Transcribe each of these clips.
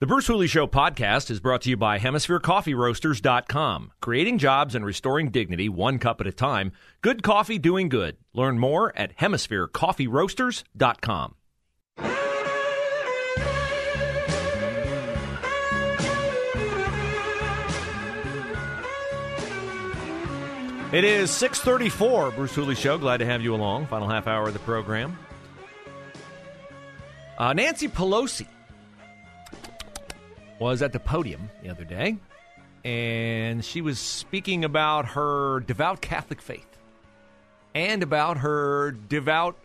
The Bruce Hooley Show podcast is brought to you by HemisphereCoffeeRoasters.com. Creating jobs and restoring dignity one cup at a time. Good coffee doing good. Learn more at HemisphereCoffeeRoasters.com. It is 634, Bruce Hooley Show. Glad to have you along. Final half hour of the program. Uh, Nancy Pelosi was at the podium the other day, and she was speaking about her devout Catholic faith and about her devout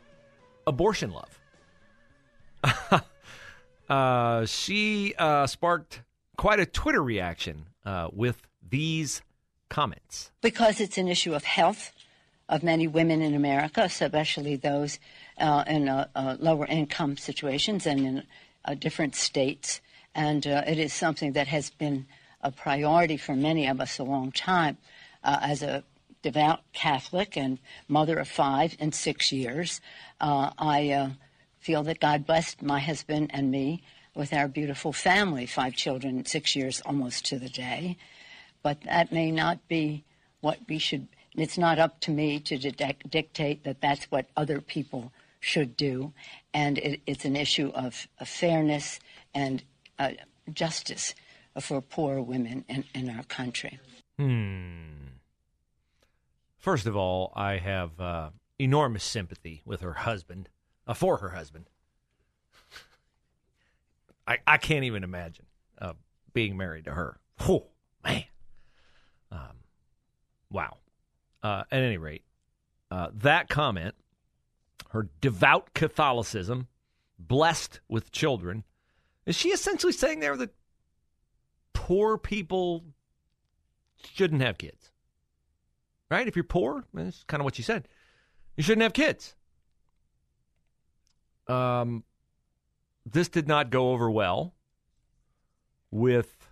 abortion love. uh, she uh, sparked quite a Twitter reaction uh, with these comments. Because it's an issue of health of many women in America, especially those uh, in lower income situations and in uh, different states. And uh, it is something that has been a priority for many of us a long time. Uh, as a devout Catholic and mother of five in six years, I feel that God blessed my husband and me with our beautiful family, five children, six years almost to the day but that may not be what we should. It's not up to me to dictate that that's what other people should do, and it, it's an issue of, of fairness and uh, justice for poor women in, in our country. Hmm. First of all, I have uh, enormous sympathy with her husband, uh, for her husband. I, I can't even imagine uh, being married to her. Oh, man. Um, wow. Uh, at any rate, uh, that comment, her devout Catholicism, blessed with children, is she essentially saying there that poor people shouldn't have kids? Right? If you're poor, that's kind of what she said. You shouldn't have kids. Um, this did not go over well with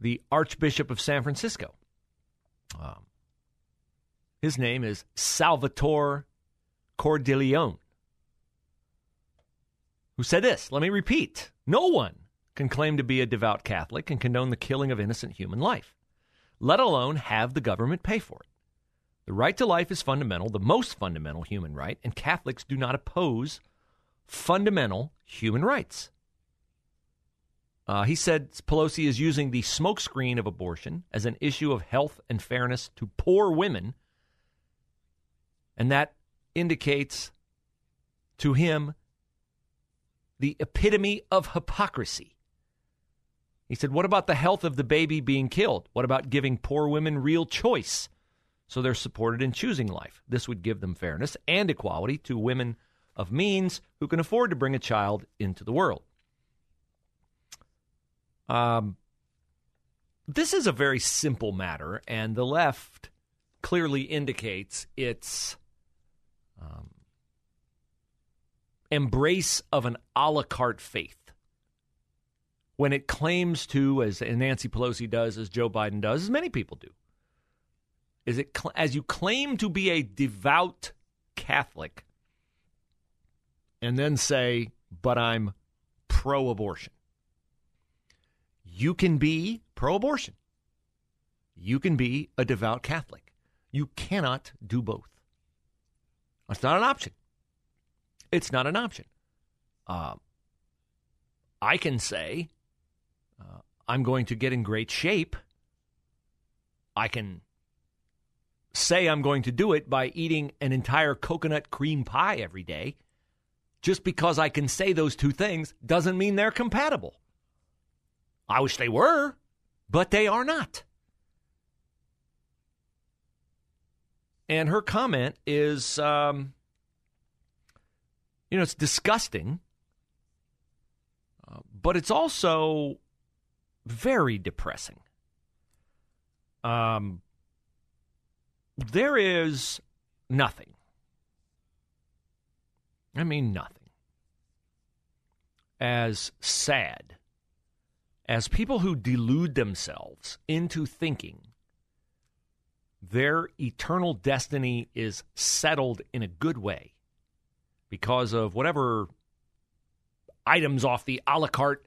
the Archbishop of San Francisco. Um, his name is Salvatore Cordileone, who said this. Let me repeat no one can claim to be a devout Catholic and condone the killing of innocent human life, let alone have the government pay for it. The right to life is fundamental, the most fundamental human right, and Catholics do not oppose fundamental human rights. Uh, he said Pelosi is using the smokescreen of abortion as an issue of health and fairness to poor women. And that indicates to him the epitome of hypocrisy. He said, What about the health of the baby being killed? What about giving poor women real choice so they're supported in choosing life? This would give them fairness and equality to women of means who can afford to bring a child into the world. Um, this is a very simple matter, and the left clearly indicates its um, embrace of an a la carte faith. When it claims to, as Nancy Pelosi does, as Joe Biden does, as many people do, is it cl- as you claim to be a devout Catholic and then say, but I'm pro abortion you can be pro abortion. You can be a devout Catholic. You cannot do both. That's not an option. It's not an option. Uh, I can say, uh, I'm going to get in great shape. I can say I'm going to do it by eating an entire coconut cream pie every day. Just because I can say those two things doesn't mean they're compatible. I wish they were, but they are not. And her comment is, um, you know, it's disgusting but it's also very depressing. Um, there is nothing. I mean, nothing. As sad as people who delude themselves into thinking their eternal destiny is settled in a good way because of whatever items off the a la carte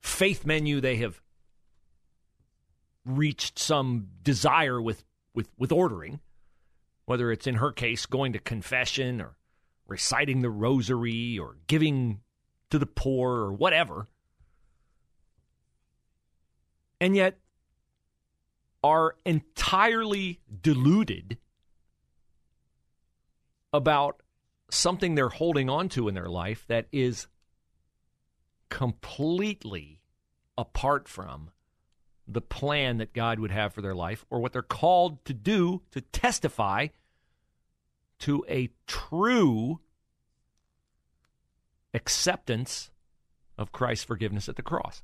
faith menu they have reached some desire with, with, with ordering, whether it's in her case going to confession or reciting the rosary or giving to the poor or whatever. And yet are entirely deluded about something they're holding on to in their life that is completely apart from the plan that God would have for their life or what they're called to do to testify to a true acceptance of Christ's forgiveness at the cross.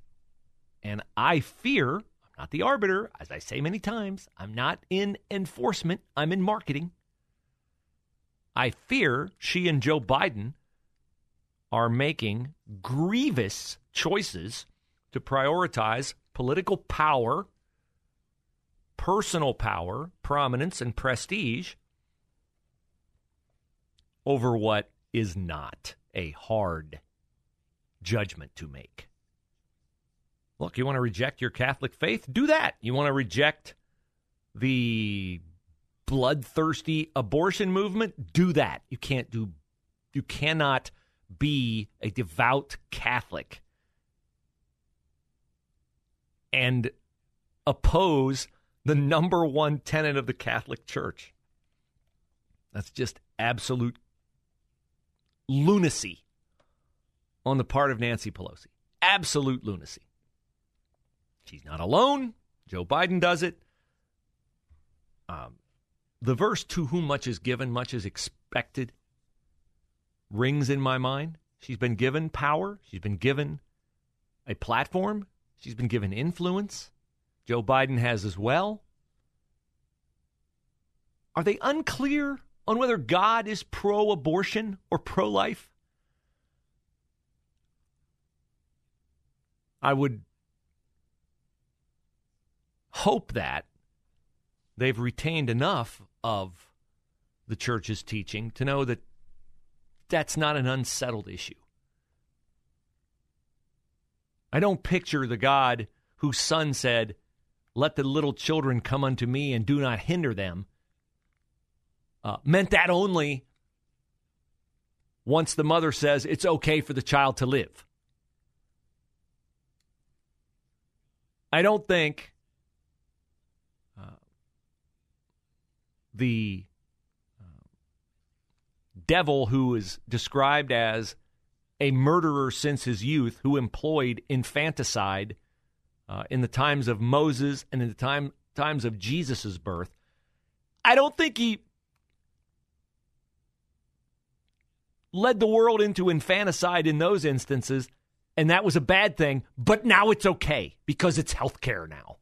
And I fear, I'm not the arbiter, as I say many times, I'm not in enforcement, I'm in marketing. I fear she and Joe Biden are making grievous choices to prioritize political power, personal power, prominence, and prestige over what is not a hard judgment to make. Look, you want to reject your Catholic faith? Do that. You want to reject the bloodthirsty abortion movement? Do that. You can't do you cannot be a devout Catholic and oppose the number one tenet of the Catholic Church. That's just absolute lunacy on the part of Nancy Pelosi. Absolute lunacy. She's not alone. Joe Biden does it. Um, the verse, to whom much is given, much is expected, rings in my mind. She's been given power, she's been given a platform, she's been given influence. Joe Biden has as well. Are they unclear on whether God is pro abortion or pro life? I would hope that they've retained enough of the church's teaching to know that that's not an unsettled issue. I don't picture the God whose son said, Let the little children come unto me and do not hinder them, uh, meant that only once the mother says it's okay for the child to live. I don't think the devil who is described as a murderer since his youth who employed infanticide uh, in the times of Moses and in the time times of Jesus' birth. I don't think he led the world into infanticide in those instances, and that was a bad thing, but now it's okay because it's healthcare now.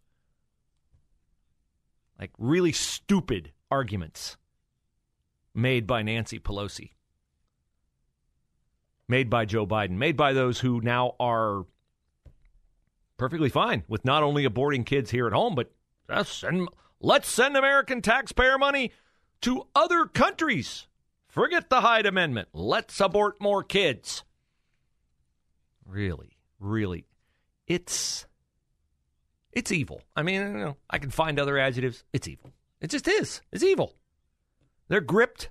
Like really stupid arguments made by Nancy Pelosi, made by Joe Biden, made by those who now are perfectly fine with not only aborting kids here at home, but let's send, let's send American taxpayer money to other countries. Forget the Hyde Amendment. Let's abort more kids. Really, really, it's it's evil. I mean, you know, I can find other adjectives. It's evil. It just is. It's evil. They're gripped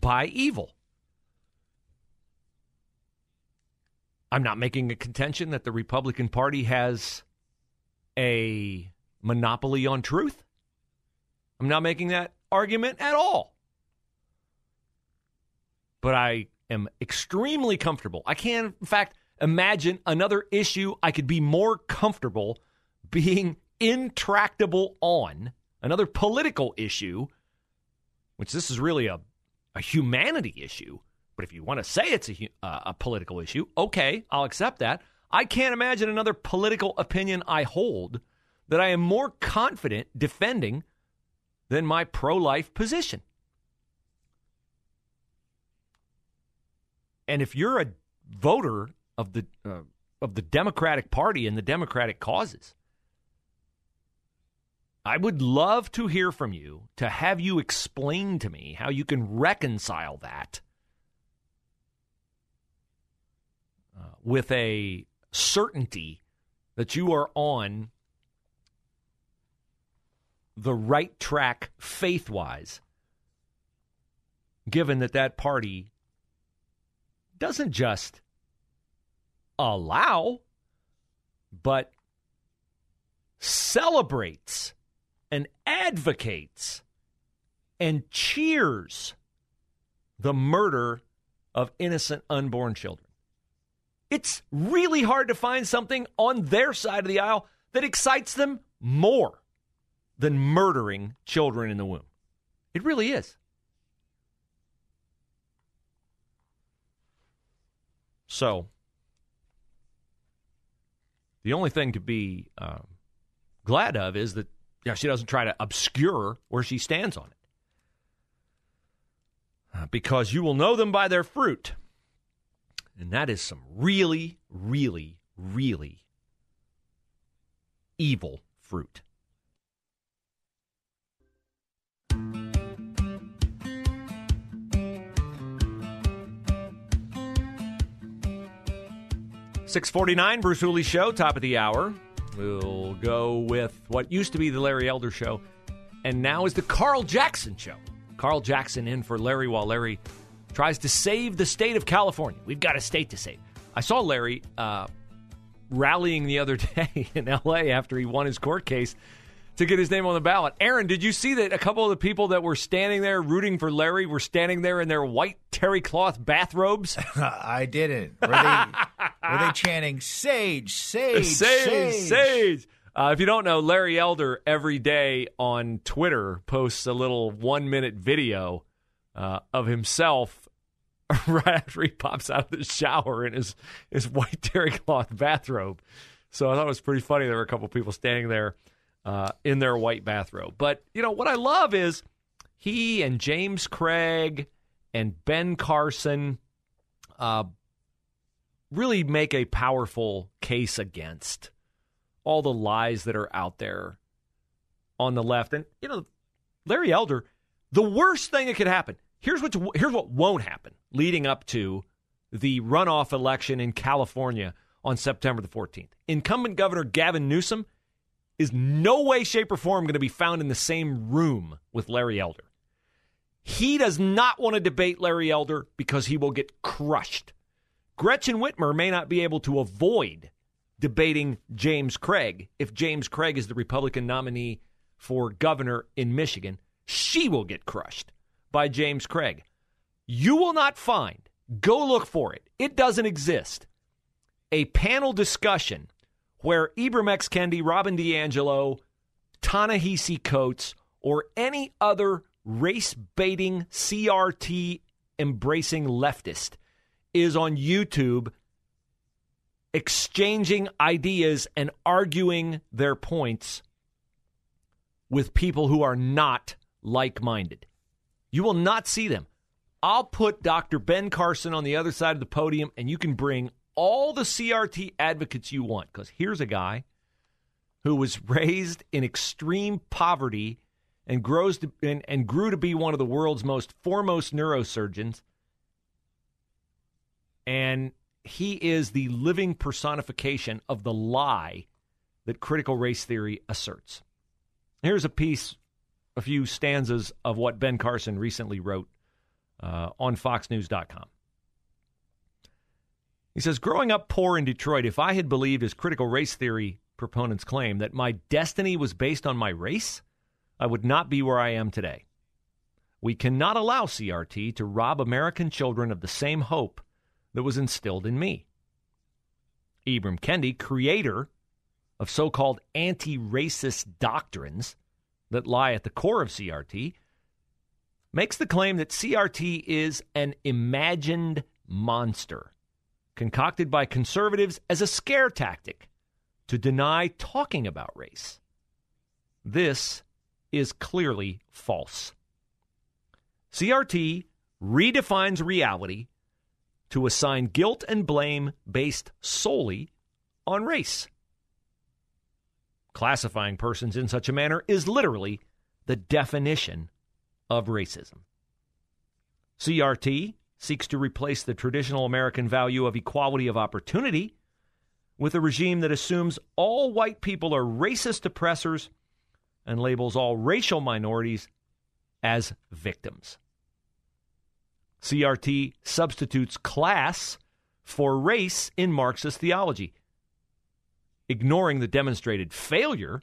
by evil. I'm not making a contention that the Republican Party has a monopoly on truth. I'm not making that argument at all. But I am extremely comfortable. I can't, in fact, imagine another issue I could be more comfortable being intractable on, another political issue which this is really a, a humanity issue. But if you want to say it's a, uh, a political issue, okay, I'll accept that. I can't imagine another political opinion I hold that I am more confident defending than my pro life position. And if you're a voter of the uh, of the Democratic Party and the Democratic causes, I would love to hear from you to have you explain to me how you can reconcile that uh, with a certainty that you are on the right track faith wise, given that that party doesn't just allow, but celebrates and advocates and cheers the murder of innocent unborn children. It's really hard to find something on their side of the aisle that excites them more than murdering children in the womb. It really is. So, the only thing to be um, glad of is that you know, she doesn't try to obscure where she stands on it. Uh, because you will know them by their fruit. And that is some really, really, really evil fruit. Six forty nine, Bruce Hooley Show, top of the hour. We'll go with what used to be the Larry Elder Show, and now is the Carl Jackson Show. Carl Jackson in for Larry while Larry tries to save the state of California. We've got a state to save. I saw Larry uh, rallying the other day in L.A. after he won his court case to get his name on the ballot. Aaron, did you see that a couple of the people that were standing there rooting for Larry were standing there in their white terry cloth bathrobes? I didn't. Were they, were they chanting "Sage, Sage, Sage, Sage"? Sage. Uh, if you don't know, Larry Elder every day on Twitter posts a little one minute video uh, of himself right after he pops out of the shower in his, his white terry cloth bathrobe. So I thought it was pretty funny. There were a couple of people standing there uh, in their white bathrobe. But, you know, what I love is he and James Craig and Ben Carson uh, really make a powerful case against all the lies that are out there on the left. And, you know, Larry Elder, the worst thing that could happen, here's, what here's what won't happen leading up to the runoff election in California on September the 14th. Incumbent Governor Gavin Newsom is no way, shape, or form going to be found in the same room with Larry Elder. He does not want to debate Larry Elder because he will get crushed. Gretchen Whitmer may not be able to avoid debating James Craig if James Craig is the Republican nominee for governor in Michigan. She will get crushed by James Craig. You will not find, go look for it, it doesn't exist, a panel discussion where Ibram X. Kendi, Robin DiAngelo, Ta-Nehisi Coates, or any other race baiting, CRT embracing leftist is on YouTube exchanging ideas and arguing their points with people who are not like minded. You will not see them. I'll put Dr. Ben Carson on the other side of the podium, and you can bring all the CRT advocates you want. Because here's a guy who was raised in extreme poverty and grows to, and, and grew to be one of the world's most foremost neurosurgeons. And he is the living personification of the lie that critical race theory asserts. Here's a piece, a few stanzas of what Ben Carson recently wrote uh, on FoxNews.com. He says, Growing up poor in Detroit, if I had believed, as critical race theory proponents claim, that my destiny was based on my race, I would not be where I am today. We cannot allow CRT to rob American children of the same hope that was instilled in me. Ibram Kendi, creator of so called anti racist doctrines that lie at the core of CRT, makes the claim that CRT is an imagined monster concocted by conservatives as a scare tactic to deny talking about race. This is clearly false. CRT redefines reality to assign guilt and blame based solely on race. Classifying persons in such a manner is literally the definition of racism. CRT seeks to replace the traditional American value of equality of opportunity with a regime that assumes all white people are racist oppressors and labels all racial minorities as victims. CRT substitutes class for race in Marxist theology, ignoring the demonstrated failure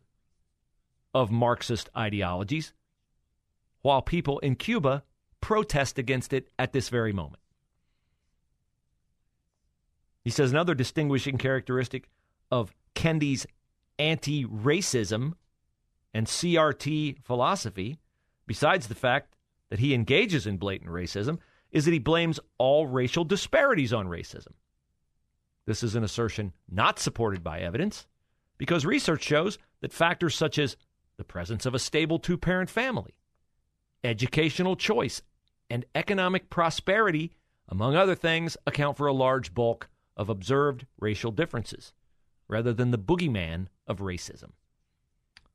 of Marxist ideologies, while people in Cuba protest against it at this very moment. He says another distinguishing characteristic of Kendi's anti racism and CRT philosophy, besides the fact that he engages in blatant racism, is that he blames all racial disparities on racism. This is an assertion not supported by evidence because research shows that factors such as the presence of a stable two parent family, educational choice, and economic prosperity, among other things, account for a large bulk of observed racial differences, rather than the boogeyman of racism.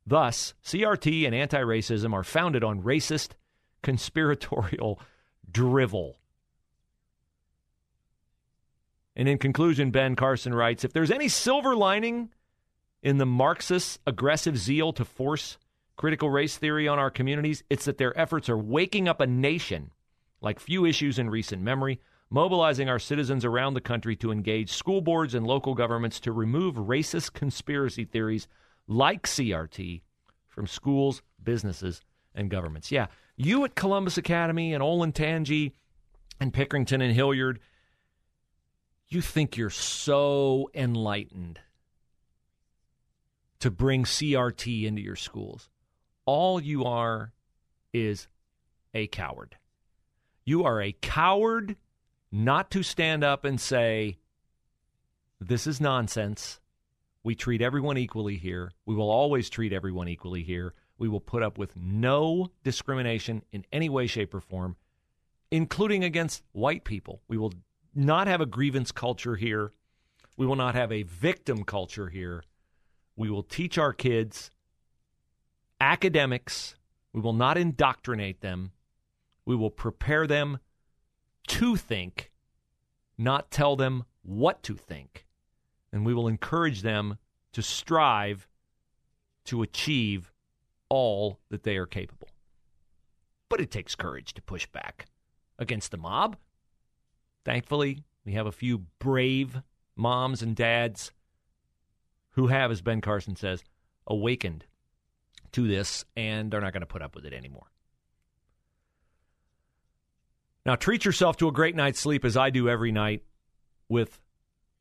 Thus, CRT and anti racism are founded on racist, conspiratorial drivel. And in conclusion, Ben Carson writes If there's any silver lining in the Marxists' aggressive zeal to force critical race theory on our communities, it's that their efforts are waking up a nation like few issues in recent memory, mobilizing our citizens around the country to engage school boards and local governments to remove racist conspiracy theories like CRT from schools, businesses, and governments. Yeah, you at Columbus Academy and Olentangy and Pickerington and Hilliard, you think you're so enlightened to bring CRT into your schools. All you are is a coward. You are a coward not to stand up and say, This is nonsense. We treat everyone equally here. We will always treat everyone equally here. We will put up with no discrimination in any way, shape, or form, including against white people. We will not have a grievance culture here. We will not have a victim culture here. We will teach our kids academics. We will not indoctrinate them. We will prepare them to think, not tell them what to think. And we will encourage them to strive to achieve all that they are capable. But it takes courage to push back against the mob. Thankfully, we have a few brave moms and dads who have, as Ben Carson says, awakened to this and they're not going to put up with it anymore. Now, treat yourself to a great night's sleep as I do every night with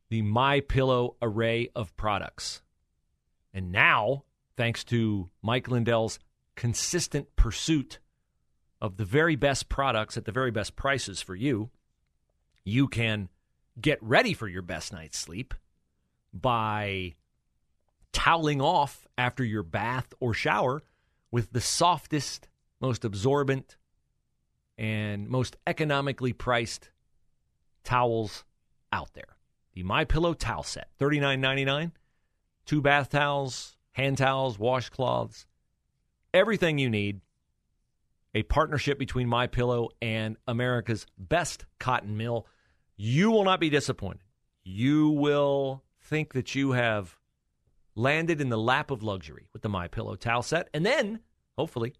the My Pillow array of products. And now, thanks to Mike Lindell's consistent pursuit of the very best products at the very best prices for you, you can get ready for your best night's sleep by toweling off after your bath or shower with the softest, most absorbent, and most economically priced towels out there. The My Pillow towel set, $39.99. Two bath towels, hand towels, washcloths, everything you need. A partnership between My Pillow and America's best cotton mill. You will not be disappointed. You will think that you have landed in the lap of luxury with the My Pillow towel set and then hopefully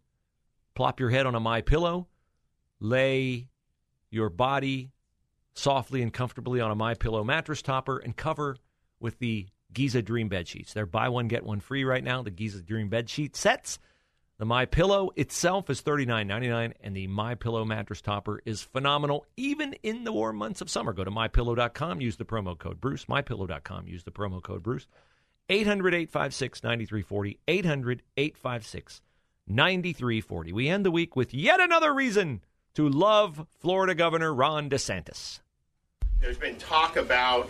plop your head on a My Pillow lay your body softly and comfortably on a my pillow mattress topper and cover with the Giza Dream bed sheets. They're buy one get one free right now. The Giza Dream bed sheet sets. The My Pillow itself is $39.99 and the My Pillow mattress topper is phenomenal even in the warm months of summer. Go to mypillow.com, use the promo code Bruce. mypillow.com, use the promo code Bruce. 800-856-9340. 800-856-9340. We end the week with yet another reason to love Florida Governor Ron DeSantis. There's been talk about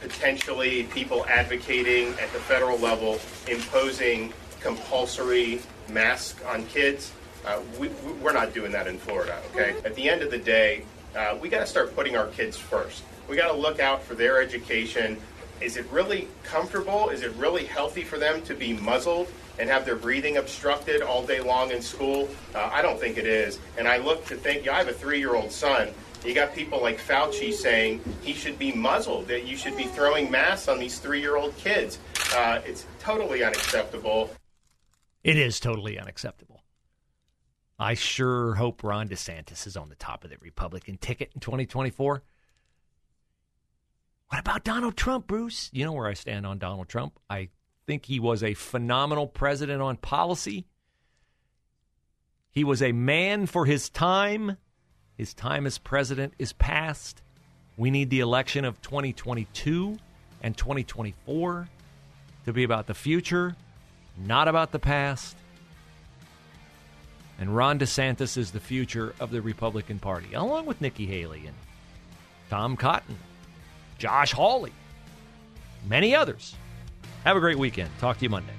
potentially people advocating at the federal level imposing compulsory masks on kids. Uh, we, we're not doing that in Florida, okay? At the end of the day, uh, we got to start putting our kids first. We got to look out for their education. Is it really comfortable? Is it really healthy for them to be muzzled and have their breathing obstructed all day long in school? Uh, I don't think it is. And I look to think, yeah, I have a three year old son. You got people like Fauci saying he should be muzzled, that you should be throwing masks on these three year old kids. Uh, it's totally unacceptable. It is totally unacceptable. I sure hope Ron DeSantis is on the top of the Republican ticket in 2024. What about Donald Trump, Bruce? You know where I stand on Donald Trump. I think he was a phenomenal president on policy. He was a man for his time. His time as president is past. We need the election of 2022 and 2024 to be about the future, not about the past. And Ron DeSantis is the future of the Republican Party, along with Nikki Haley and Tom Cotton, Josh Hawley, many others. Have a great weekend. Talk to you Monday.